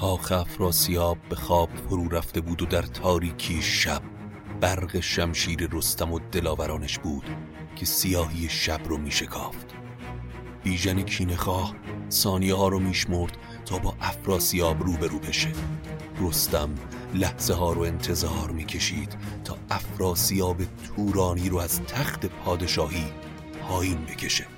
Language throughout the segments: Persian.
کاخ افراسیاب به خواب فرو رفته بود و در تاریکی شب برق شمشیر رستم و دلاورانش بود که سیاهی شب رو می شکافت. بیژن کینخواه ثانیه ها رو میشمرد تا با افراسیاب روبرو بشه. رستم لحظه ها رو انتظار می‌کشید تا افراسیاب تورانی رو از تخت پادشاهی پایین بکشه.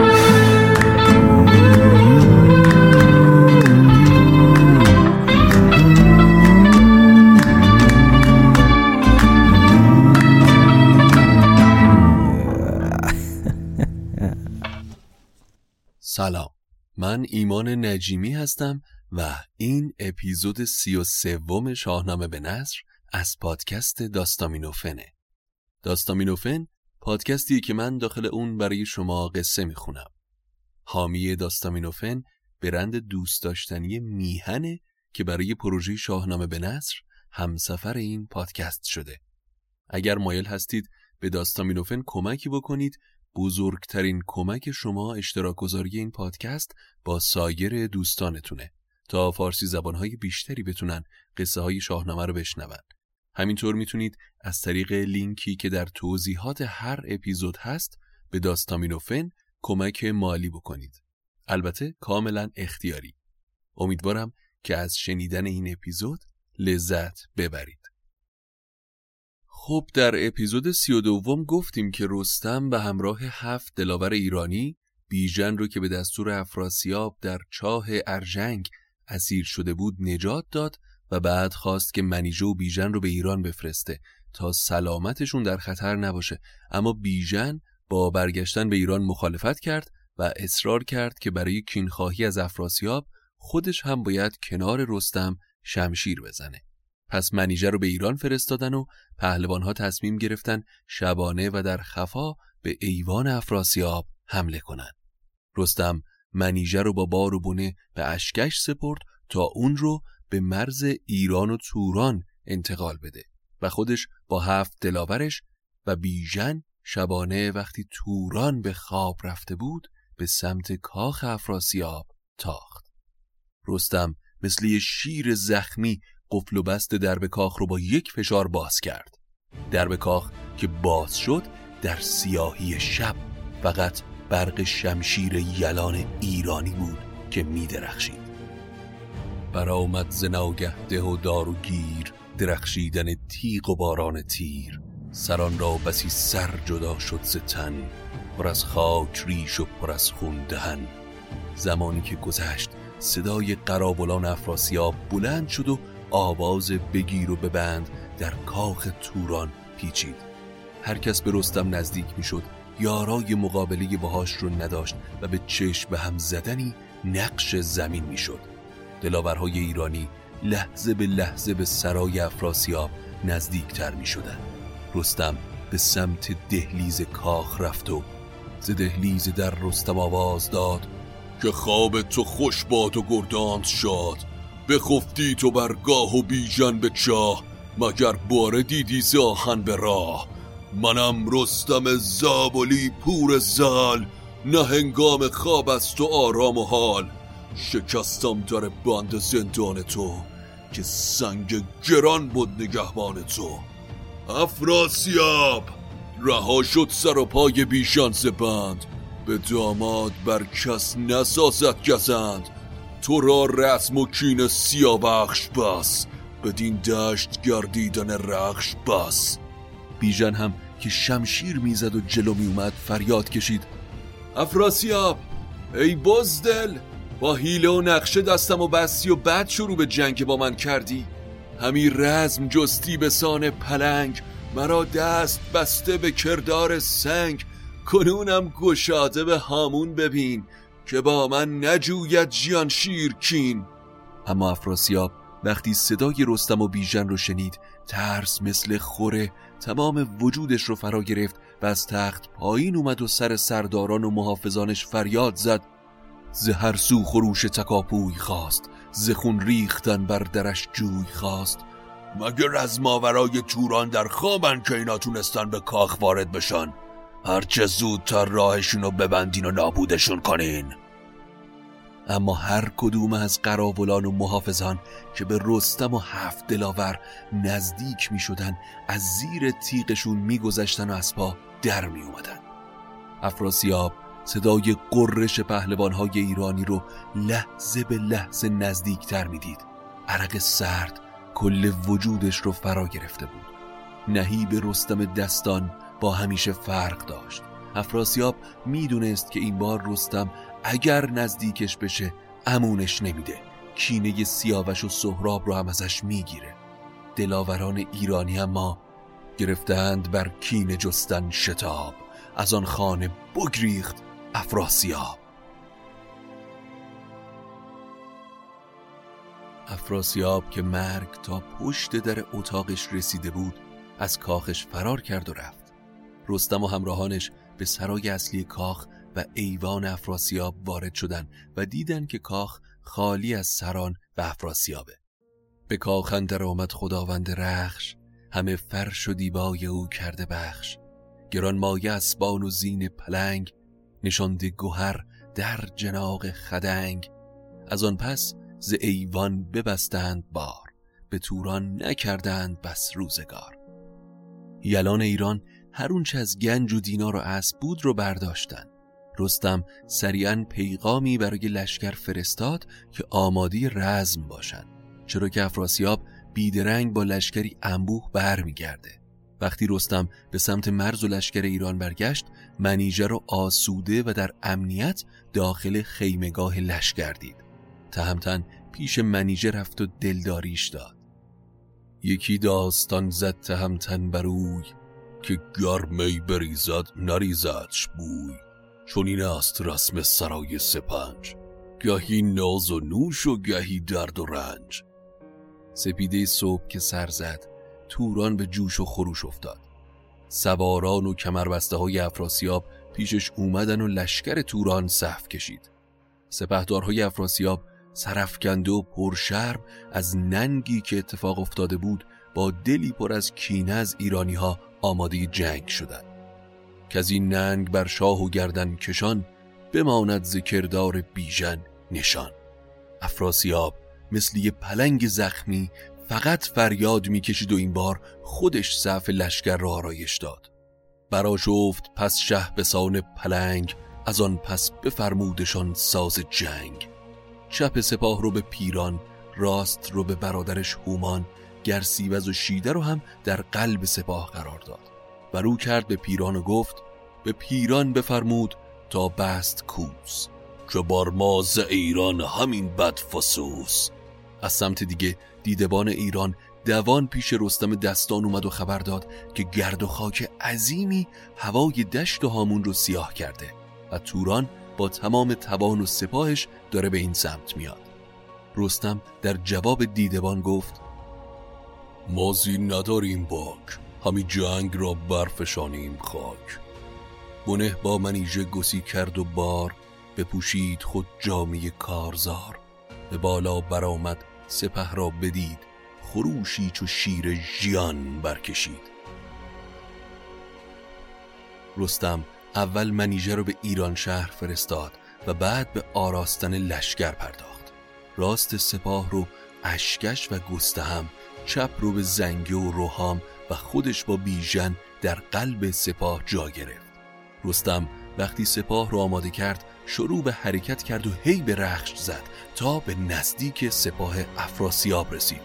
سلام. من ایمان نجیمی هستم و این اپیزود سی و سوم شاهنامه به نصر از پادکست داستامینوفنه. داستامینوفن پادکستی که من داخل اون برای شما قصه می‌خونم. حامی داستامینوفن برند دوست داشتنی میهنه که برای پروژه شاهنامه به نصر همسفر این پادکست شده. اگر مایل هستید به داستامینوفن کمکی بکنید بزرگترین کمک شما اشتراک گذاری این پادکست با سایر دوستانتونه. تا فارسی زبانهای بیشتری بتونن قصه های شاهنامه رو بشنون. همینطور می‌تونید از طریق لینکی که در توضیحات هر اپیزود هست به داستامینوفن کمک مالی بکنید. البته کاملا اختیاری. امیدوارم که از شنیدن این اپیزود لذت ببرید. خب در اپیزود سی و دوم گفتیم که رستم به همراه هفت دلاور ایرانی بیژن رو که به دستور افراسیاب در چاه ارژنگ اسیر شده بود نجات داد و بعد خواست که منیژه و بیژن رو به ایران بفرسته تا سلامتشون در خطر نباشه. اما بیژن با برگشتن به ایران مخالفت کرد و اصرار کرد که برای کینخواهی از افراسیاب خودش هم باید کنار رستم شمشیر بزنه. پس منیژه رو به ایران فرستادن و پهلوانها تصمیم گرفتن شبانه و در خفا به ایوان افراسیاب حمله کنند. رستم منیژه رو با بار و بونه به اشکش سپرد تا اون رو به مرز ایران و توران انتقال بده و خودش با هفت دلاورش و بیژن شبانه وقتی توران به خواب رفته بود به سمت کاخ افراسیاب تاخت. رستم مثل یه شیر زخمی قفل و بست درب کاخ رو با یک فشار باز کرد. درب کاخ که باز شد در سیاهی شب فقط برق شمشیر یلان ایرانی بود که می درخشید. برآمد ز ده و دار و گیر درخشیدن تیغ و باران تیر. سران را بسی سر جدا شد ز تن پر از خاک ریش و پر از خون دهن. زمانی که گذشت صدای قرابلان افراسیاب بلند شد و آواز بگیر و ببند در کاخ توران پیچید. هر کس به رستم نزدیک می‌شد یارای مقابله باهاش رو نداشت و به چشم به هم زدنی نقش زمین می‌شد. دلاورهای ایرانی لحظه به لحظه به سرای افراسیاب نزدیکتر می شدن. رستم به سمت دهلیز کاخ رفت و ز دهلیز در رستم آواز داد که خواب تو خوش باد و گردانت شاد. بخفتی تو برگاه و بیژن به چاه مگر باره دیدی زاهن به راه؟ منم رستم زابلی پور زال نه هنگام خواب است و آرام و حال. شکستم در بند زندان تو که سنگ گران بود نگهبان تو. افراسیاب رها شد سر و پای بیشان بند. به داماد بر کس نسازد گزند. تو را رسم و کین سیاوخش بس بدین دشت گردیدن رخش بس بیژن هم که شمشیر می‌زد و جلو می اومد فریاد کشید. افراسیاب ای بزدل با حیله و نقشه دستم و بستی و بعد شروع به جنگ با من کردی. همی رزم جستی به سان پلنگ مرا دست بسته به کردار سنگ. کنونم گشاده به هامون ببین. که با من نجوید جیان شیرکین. اما افراسیاب وقتی صدای رستم و بیژن رو شنید ترس مثل خوره تمام وجودش رو فرا گرفت و از تخت پایین اومد و سر سرداران و محافظانش فریاد زد. ز هر سو خروش تکاپوی خواست ز خون ریختن بر درش جوی خواست. مگر از ماورای توران در خوابن که اینا تونستن به کاخ وارد بشن؟ هرچه زودتر راهشون رو ببندین و نابودشون کنین. اما هر کدوم از قراولان و محافظان که به رستم و هفت دلاور نزدیک می شدن از زیر تیغشون می گذشتن و از پا در می اومدن افراسیاب صدای قررش پهلوانهای ایرانی رو لحظه به لحظه نزدیکتر می‌دید. عرق سرد کل وجودش رو فرا گرفته بود. نهیب رستم دستان با همیشه فرق داشت. افراسیاب می‌دونست که این بار رستم اگر نزدیکش بشه امونش نمیده. کینه سیاوش و سهراب رو هم ازش می‌گیره. دلاوران ایرانی هم ما گرفتند بر کین جستن شتاب. از آن خانه بگریخت افراسیاب. افراسیاب که مرگ تا پشت در اتاقش رسیده بود از کاخش فرار کرد و رفت. رستم و همراهانش به سرای اصلی کاخ و ایوان افراسیاب وارد شدن و دیدن که کاخ خالی از سران و افراسیابه. به کاخ اندر آمد خداوند رخش همه فرش و دیبای او کرده بخش. گران مایه اسبان و زین پلنگ نشانده گوهر در جناق خدنگ. از آن پس ز ایوان ببستند بار به توران نکردند بس روزگار. یلان ایران هر اونچه از گنج و دینار و اسب بود رو برداشتن. رستم سریعا پیغامی برای لشکر فرستاد که آمادی رزم باشند چرا که افراسیاب بیدرنگ با لشکری انبوه برمیگرده. وقتی رستم به سمت مرز و لشکر ایران برگشت منیژه رو آسوده و در امنیت داخل خیمگاه لشکر دید. تهمتن پیش منیژه رفت و دلداریش داد. یکی داستان زد تهمتن بروی که گرمی بریزد نریزدش بوی. چون این است رسم سرای سپنج. گهی ناز و نوش و گهی درد و رنج. سپیده صبح که سر زد توران به جوش و خروش افتاد. سواران و کمربسته های افراسیاب پیشش اومدن و لشکر توران صف کشید. سپهدارهای افراسیاب سرفکنده و پرشرم از ننگی که اتفاق افتاده بود با دلی پر از کینه از ایرانی ها آماده جنگ شدند. که از این ننگ بر شاه و گردن کشان بماند ذکردار بیژن نشان. افراسیاب مثل یه پلنگ زخمی فقط فریاد می‌کشید و این بار خودش صف لشکر را آرایش داد. براشفت پس شه به سان پلنگ از آن پس بفرمودشان ساز جنگ. چپ سپاه رو به پیران راست رو به برادرش هومان گرسیوز و شیده رو هم در قلب سپاه قرار داد و رو کرد به پیران و گفت به پیران بفرمود تا بست کوس که بار ماز ایران همین بد فسوس. از سمت دیگه دیدبان ایران دوان پیش رستم دستان اومد و خبر داد که گرد و خاک عظیمی هوای دشت و هامون رو سیاه کرده و توران با تمام توان و سپاهش داره به این سمت میاد. رستم در جواب دیدبان گفت مازی نداریم باک. همی جنگ را برفشانیم خاک. بنه با منیژه گسی کرد و بار بپوشید خود جامعه کارزار. به بالا برآمد سپه را بدید خروشی چو شیر ژیان برکشید. رستم اول منیژه رو به ایران شهر فرستاد و بعد به آراستن لشکر پرداخت. راست سپاه رو اشکش و گستهم چپ رو به زنگه و روحام و خودش با بیژن در قلب سپاه جا گرفت. رستم وقتی سپاه رو آماده کرد شروع به حرکت کرد و هی به رخش زد تا به نزدیک سپاه افراسیاب رسید.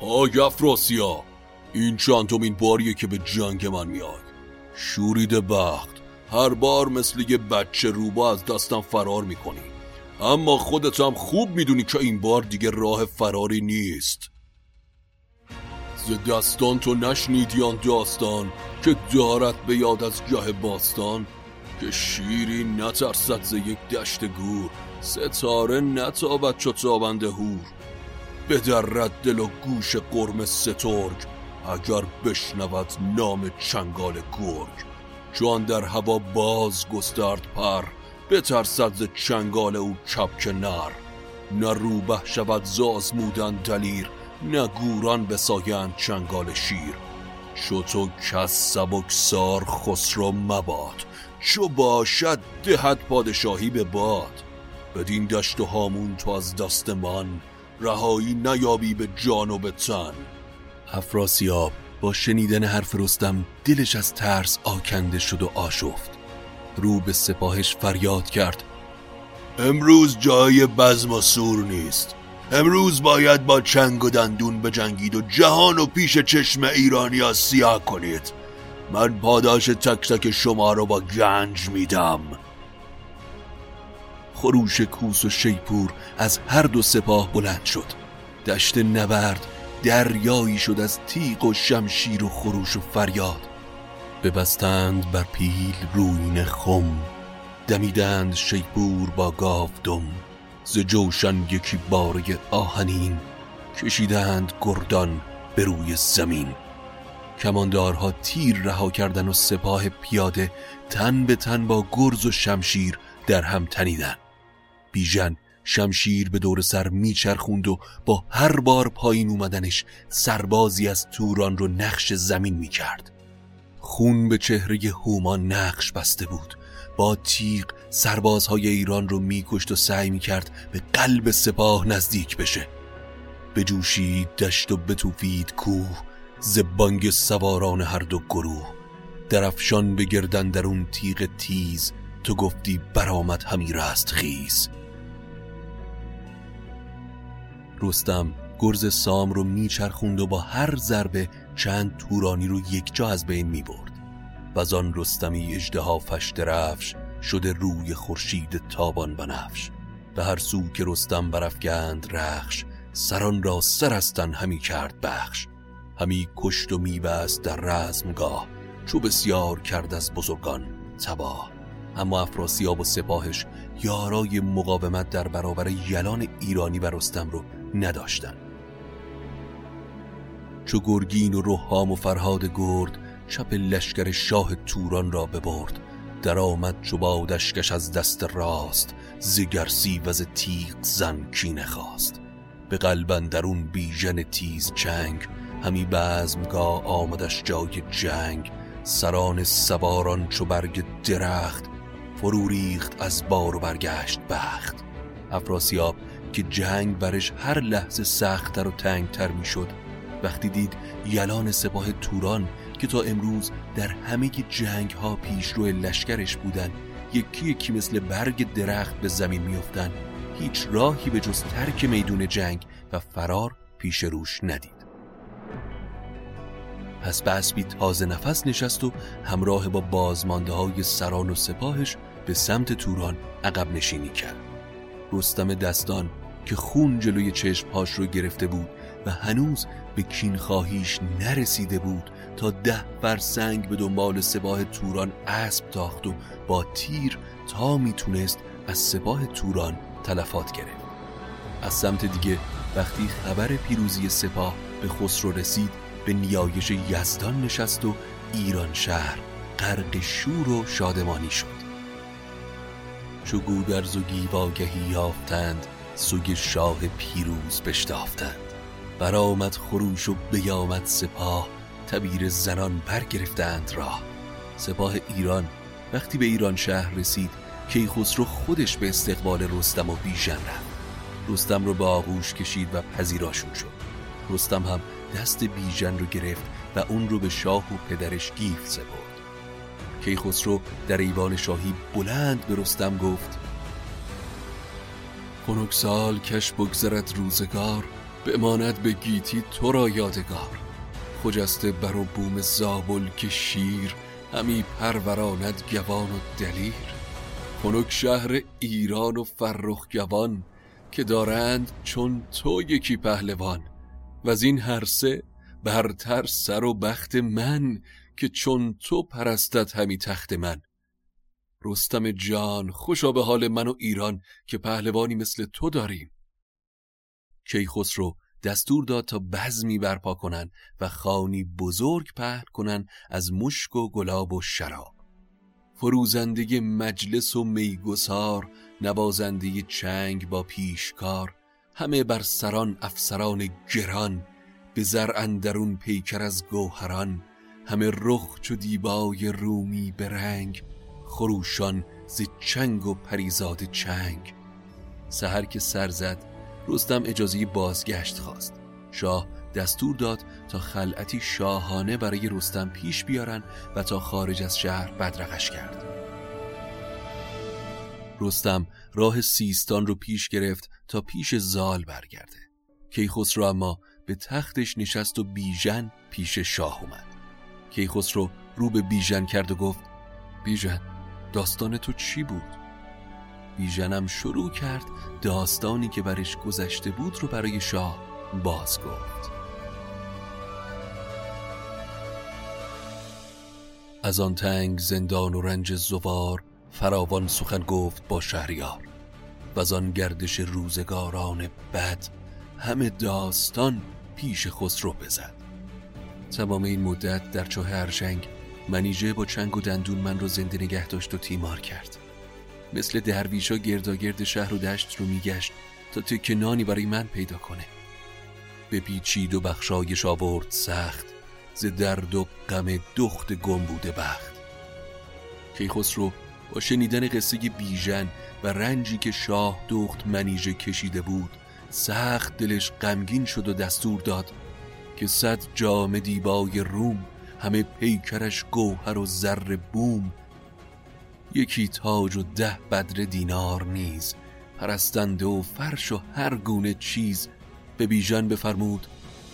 آی افراسیاب این چندمین باریه که به جنگ من میاد. شورید بخت هر بار مثل یه بچه روبا از دستم فرار می‌کنی. اما خودت هم خوب می‌دونی که این بار دیگه راه فراری نیست. ز دستان تو نشنیدی آن داستان که دارد به یاد از گه باستان؟ که شیری نترسد ز یک دشت گور ستاره نتابد چو تابنده هور بدرد دل و گوش قرم سترگ اگر بشنود نام چنگال گرگ. چون در هوا باز گسترد پر بترسد ز چنگال او چپک نر. نه روبه شود زازمودن دلیر نه گوران بسایند چنگال شیر. چو تو کس سبک سار خسرو مباد چو باشد دهد پادشاهی به باد. بدین دشت و هامون تو از دست من رهایی نیابی به جان و به تن. افراسیاب با شنیدن حرف رستم دلش از ترس آکنده شد و آشفت. رو به سپاهش فریاد کرد. امروز جای بزم و سور نیست. امروز باید با چنگ و دندون بجنگید و جهان و پیش چشم ایرانی سیاه کنید. من پاداش تک تک شما رو با گنج میدم. خروش کوس و شیپور از هر دو سپاه بلند شد. دشت نبرد دریایی شد از تیغ و شمشیر و خروش و فریاد. ببستند بر پیل روین خم. دمیدند شیپور با گاودم. ز جوشن یکی باره آهنین کشیدند گردان به روی زمین. کماندارها تیر رها کردن و سپاه پیاده تن به تن با گرز و شمشیر در هم تنیدن بیژن شمشیر به دور سر میچرخوند و با هر بار پایین اومدنش سربازی از توران رو نقش زمین می‌کرد. خون به چهره هومان نقش بسته بود. با تیغ سربازهای ایران رو میکشت و سعی می‌کرد به قلب سپاه نزدیک بشه. به جوشید دشت و بتوفید کوه زبانگ سواران هر دو گروه. درفشان بگردن در اون تیغ تیز تو گفتی برآمد همی رست خیز. رستم گرز سام رو میچرخوند و با هر ضربه چند تورانی رو یک جا از بین می‌برد. و آن رستمی اجدها فشت رفش شده روی خورشید تابان بنفش به هر سو که رستم برافگند رخش سران را سرستن همی کرد بخش. همی کشت و میبست در رزمگاه چو بسیار کرد از بزرگان تباه. اما افراسیاب و سپاهش یارای مقاومت در برابر یلان ایرانی و رستم رو نداشتن. چو گرگین و روحام و فرهاد گرد چپ لشکر شاه توران را ببرد. در آمد چو بادشکش از دست راست زگرسی و ز تیغ زن کینه خواست به قلبن درون بیژن تیز چنگ همی بزمگاه آمدش جای جنگ. سران سواران چو برگ درخت فرو ریخت از بار و برگشت بخت. افراسیاب که جنگ برش هر لحظه سختتر و تنگتر می‌شد وقتی دید یلان سپاه توران که تا امروز در همه جنگ ها پیش روی لشکرش بودن یکی یکی مثل برگ درخت به زمین میافتند هیچ راهی به جز ترک میدون جنگ و فرار پیش روش ندید. پس به اسبی تازه نفس نشست و همراه با بازمانده های سران و سپاهش به سمت توران عقب نشینی کرد. رستم دستان که خون جلوی چشمهاش رو گرفته بود هنوز به کینخواهیش نرسیده بود تا ده فرسنگ به دنبال سپاه توران اسب تاخت و با تیر تا می‌تونست از سپاه توران تلفات گرفت. از سمت دیگه وقتی خبر پیروزی سپاه به خسرو رسید به نیایش یزدان نشست و ایران شهر غرق شور و شادمانی شد. چو گودرز و گیواگهی یافتند سوی شاه پیروز بشتافتند. برآمد خروش و بیامد سپاه. تبیر زنان برگرفتند راه. سپاه ایران وقتی به ایران شهر رسید کیخسرو خودش به استقبال رستم و بیژن رفت. رستم رو به آغوش کشید و پذیراشون شد. رستم هم دست بیژن رو گرفت و اون رو به شاه و پدرش گیفت سپرد. کیخسرو در ایوان شاهی بلند به رستم گفت خنک سال کش بگذرد روزگار بماند به گیتی تو را یادگار. خجسته بر و بوم زابل که شیر همی پروراند گوان و دلیر. خنک شهر ایران و فرخ گوان که دارند چون تو یکی پهلوان. و از این هر سه برتر سر و بخت من که چون تو پرستد همی تخت من. رستم جان خوشا به حال من و ایران که پهلوانی مثل تو داریم. کیخسرو دستور داد تا بزمی برپا کنن و خانی بزرگ پهن کنن از مشک و گلاب و شراب. فروزنده مجلس و میگسار نوازنده چنگ با پیشکار همه بر سران افسران گران به زر اندرون پیکر از گوهران همه رخ چو دیبای رومی به رنگ خروشان ز چنگ و پریزاد چنگ. سهر که سر زد رستم اجازه بازگشت خواست. شاه دستور داد تا خلعتی شاهانه برای رستم پیش بیارن و تا خارج از شهر بدرقش کرد. رستم راه سیستان رو پیش گرفت تا پیش زال برگرده. کیخسرو اما به تختش نشست و بیژن پیش شاه اومد. کیخسرو رو به بیژن کرد و گفت بیژن داستان تو چی بود؟ بیژنم شروع کرد داستانی که برش گذشته بود رو برای شاه باز گفت. از آن تنگ زندان و رنج زوار فراوان سخن گفت با شهریار و از آن گردش روزگاران بد همه داستان پیش خسرو بزد. تمام این مدت در چاه ارژنگ منیژه با چنگ و دندون من رو زنده نگه داشت و تیمار کرد. مثل درویشا گرداگرد شهر و دشت رو میگشت تا تک نانی برای من پیدا کنه. به پیچید و بخشایش آورد سخت ز درد و غم دخت گم بوده بخت. کیخسرو با شنیدن قصه بیژن و رنجی که شاه دخت منیژه کشیده بود سخت دلش غمگین شد و دستور داد که صد جام دیبای روم همه پیکرش گوهر و زر بوم یکی تاج و ده بدر دینار نیز. پرستنده و فرش و هر گونه چیز. به بیژن بفرمود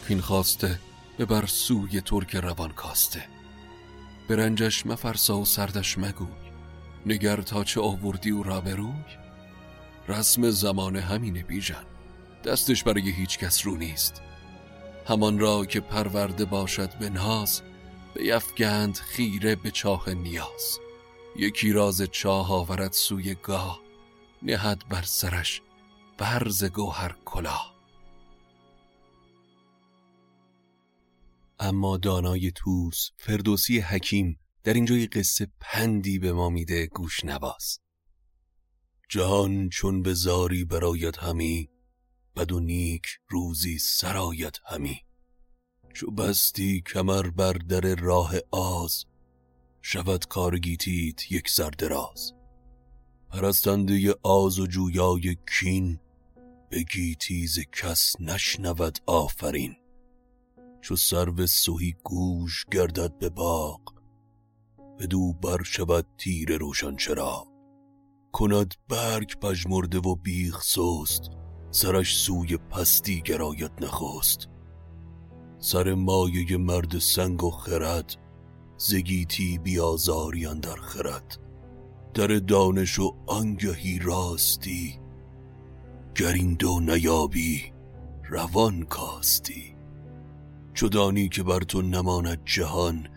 که خواسته به بر سوی ترک روان کاسته. به رنجش مفرسا و سردش مگوی. نگر تا چه آوردی و را بروی رسم زمان همینه بیژن. دستش برای هیچ کس رو نیست. همان را که پرورده باشد به ناز به یفگند خیره به چاه نیاز. یکی راز چاه آورد سوی گاه نهد بر سرش برز گوهر کلاه. اما دانای توس فردوسی حکیم در اینجای قصه پندی به ما میده گوش نواز. جهان چون به زاری برایت همی بد و نیک روزی سرایت همی. چو بستی کمر بر در راه آز شود کارگیتیت یک سر دراز. پرستنده آز و جویای کین به گیتیز کس نشنود آفرین. چو سرو سوی گوش گردد به باغ بدو بر شود تیر روشن چرا کند برگ پژمرده و بیخ سست سرش سوی پستی گرایت نخست. سر مایه مرد سنگ و خرد زگیتی بیازاری در خرد. در دانش و آنگهی راستی. گرین دو نیابی روان کاستی. چدانی که بر تو نماند جهان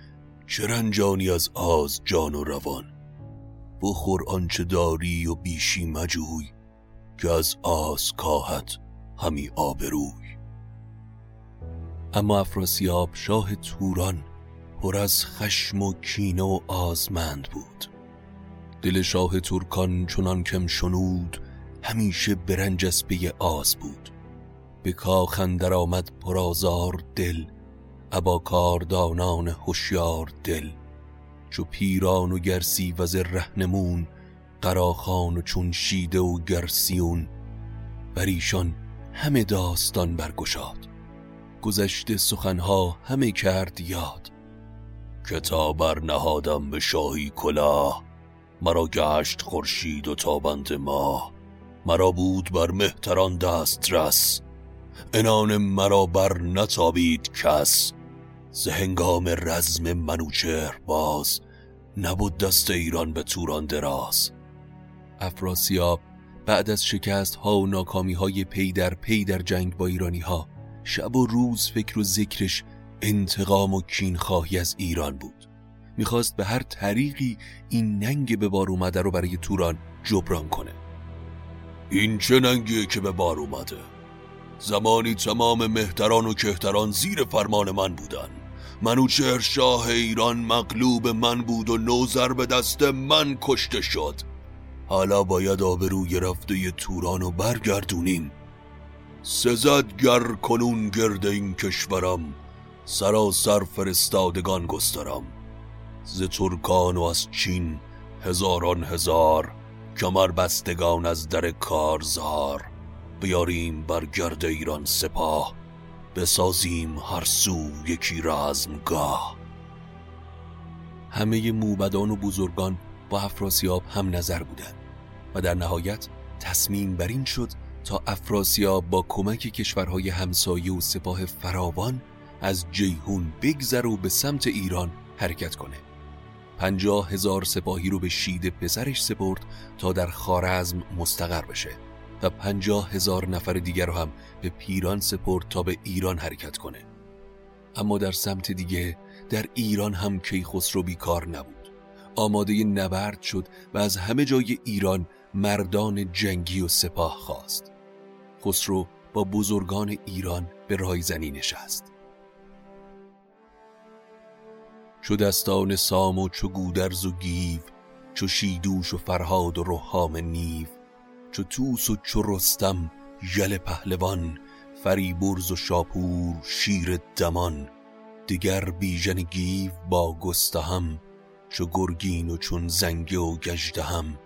چه رنجانی از آز جان و روان؟ بخور آنچه داری و بیشی مجوی که از آز کاهت همی آبروی. اما افراسیاب شاه توران پر از خشم و کینه و آزمند بود. دل شاه ترکان چنان کم شنود همیشه برنج از پی آز بود. به کاخ اندر آمد پرازار دل ابا کاردانان هوشیار دل. چو پیران و گرسی و رهنمون قراخان و چون شیده و گرسیون بر ایشان همه داستان برگشاد. گذشته سخنها همه کرد یاد. کتاب بر نهادم به شاهی کلاه مرا گشت خورشید و تابند ما مرا بود بر مهتران دست رس انان مرا بر نتابید کس. ز هنگام رزم منوچهر باز نبود دست ایران به توران دراز. افراسیاب بعد از شکست ها و ناکامی های پی در پی در جنگ با ایرانی ها شب و روز فکر و ذکرش انتقام و کینخواهی از ایران بود. می‌خواست به هر طریقی این ننگ به بار اومده رو برای توران جبران کنه. این چه ننگیه که به بار اومده؟ زمانی تمام مهتران و کهتران زیر فرمان من بودن. منوچهر شاه ایران مغلوب من بود و نوزر به دست من کشته شد. حالا باید آبروی رفته توران و برگردونیم سزد گر کنون گرد این کشورم. سراسر فرستادگان گسترم. ز ترکان و از چین هزاران هزار کمر بستگان از در کارزار. بیاریم بر گرد ایران سپاه بسازیم هر سو یکی رزمگاه. همه موبدان و بزرگان با افراسیاب هم نظر بودند و در نهایت تصمیم بر این شد تا افراسیاب با کمک کشورهای همسایه و سپاه فراوان از جیهون بگذر و به سمت ایران حرکت کنه. پنجاه هزار سپاهی رو به شید پسرش سپرد تا در خارزم مستقر بشه و پنجاه هزار نفر دیگر رو هم به پیران سپرد تا به ایران حرکت کنه. اما در سمت دیگه در ایران هم کیخسرو بیکار نبود. آماده نبرد شد و از همه جای ایران مردان جنگی و سپاه خواست. خسرو با بزرگان ایران به رایزنی نشست. چو دستان سام و چو گودرز و گیو چو شیدوش و فرهاد و رهام نیو چو توس و چو رستم یل پهلوان فریبرز و شاپور شیر دمان دیگر بیژن گیو با گستهم چو گرگین و چون زنگه و گژدهم.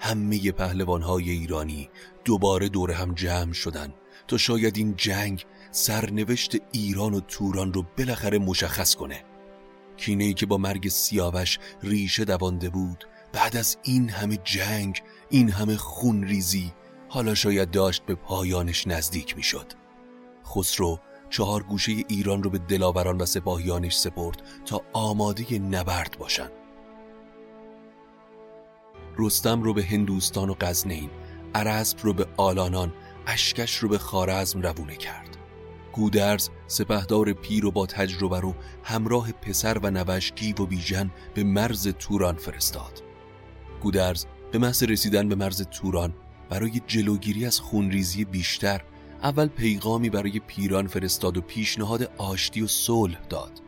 همه پهلوانهای ایرانی دوباره دور هم جمع شدن تا شاید این جنگ سرنوشت ایران و توران رو بالاخره مشخص کنه. کینه ای که با مرگ سیاوش ریشه دوانده بود بعد از این همه جنگ این همه خون ریزی حالا شاید داشت به پایانش نزدیک می‌شد. خسرو چهار گوشه ایران رو به دلاوران و سپاهیانش سپرد تا آماده نبرد باشند. رستم رو به هندوستان و غزنین عرزب رو به آلانان اشکش رو به خارزم روونه کرد گودرز سپهدار پیر و با تجربه رو همراه پسر و نوش گیو و بیژن به مرز توران فرستاد. گودرز به محض رسیدن به مرز توران برای جلوگیری از خونریزی بیشتر اول پیغامی برای پیران فرستاد و پیشنهاد آشتی و صلح داد.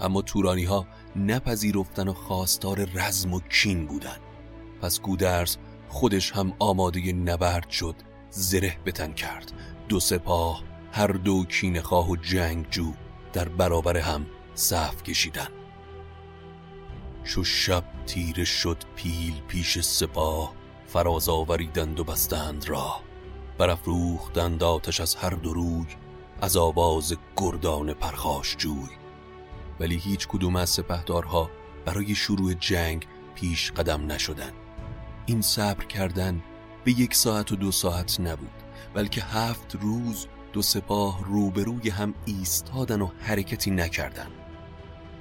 اما تورانی ها نپذیرفتن و خواستار رزم و کین بودند. پس گودرز خودش هم آماده نبرد شد زره بتن کرد. دو سپاه هر دو کینخواه و جنگجو در برابر هم صف کشیدن. چو شب تیره شد پیل پیش سپاه فراز آوریدند و بستند راه. برافروختند آتش از هر دو از آواز گردان پرخاش جوی. ولی هیچ کدوم از سپهدارها برای شروع جنگ پیش قدم نشدند. این صبر کردن به یک ساعت و دو ساعت نبود بلکه هفت روز دو سپاه روبروی هم ایستادن و حرکتی نکردن.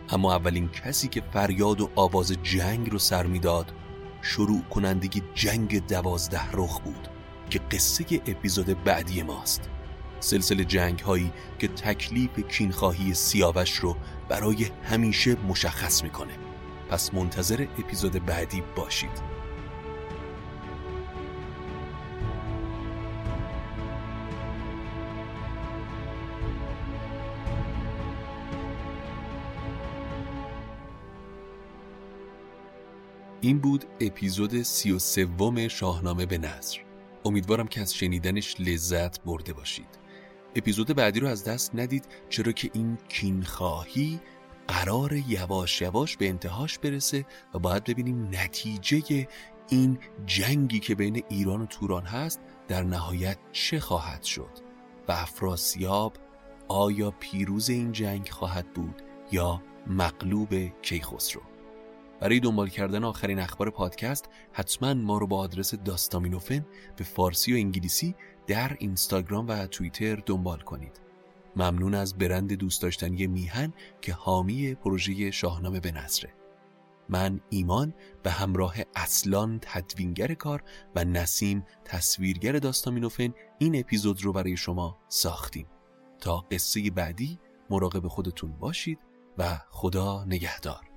اما اولین کسی که فریاد و آواز جنگ رو سر می‌داد شروع کنندگی جنگ دوازده رخ بود که قصه اپیزود بعدی ماست. سلسله جنگ هایی که تکلیف کینخواهی سیاوش رو برای همیشه مشخص می‌کنه. پس منتظر اپیزود بعدی باشید. این بود اپیزود سی و سوم شاهنامه به نصر امیدوارم که از شنیدنش لذت برده باشید. اپیزود بعدی رو از دست ندید چرا که این کینخواهی قرار یواش یواش به انتهاش برسه و باید ببینیم نتیجه این جنگی که بین ایران و توران هست در نهایت چه خواهد شد و افراسیاب آیا پیروز این جنگ خواهد بود یا مغلوب کیخسرو. برای دنبال کردن آخرین اخبار پادکست حتما ما رو با آدرس داستامینوفن به فارسی و انگلیسی در اینستاگرام و توییتر دنبال کنید. ممنون از برند دوست داشتنی میهن که حامی پروژه شاهنامه به نصره من ایمان به همراه اصلان تدوینگر کار و نسیم تصویرگر داستامینوفن این اپیزود رو برای شما ساختیم. تا قصه بعدی مراقب خودتون باشید و خدا نگهدار.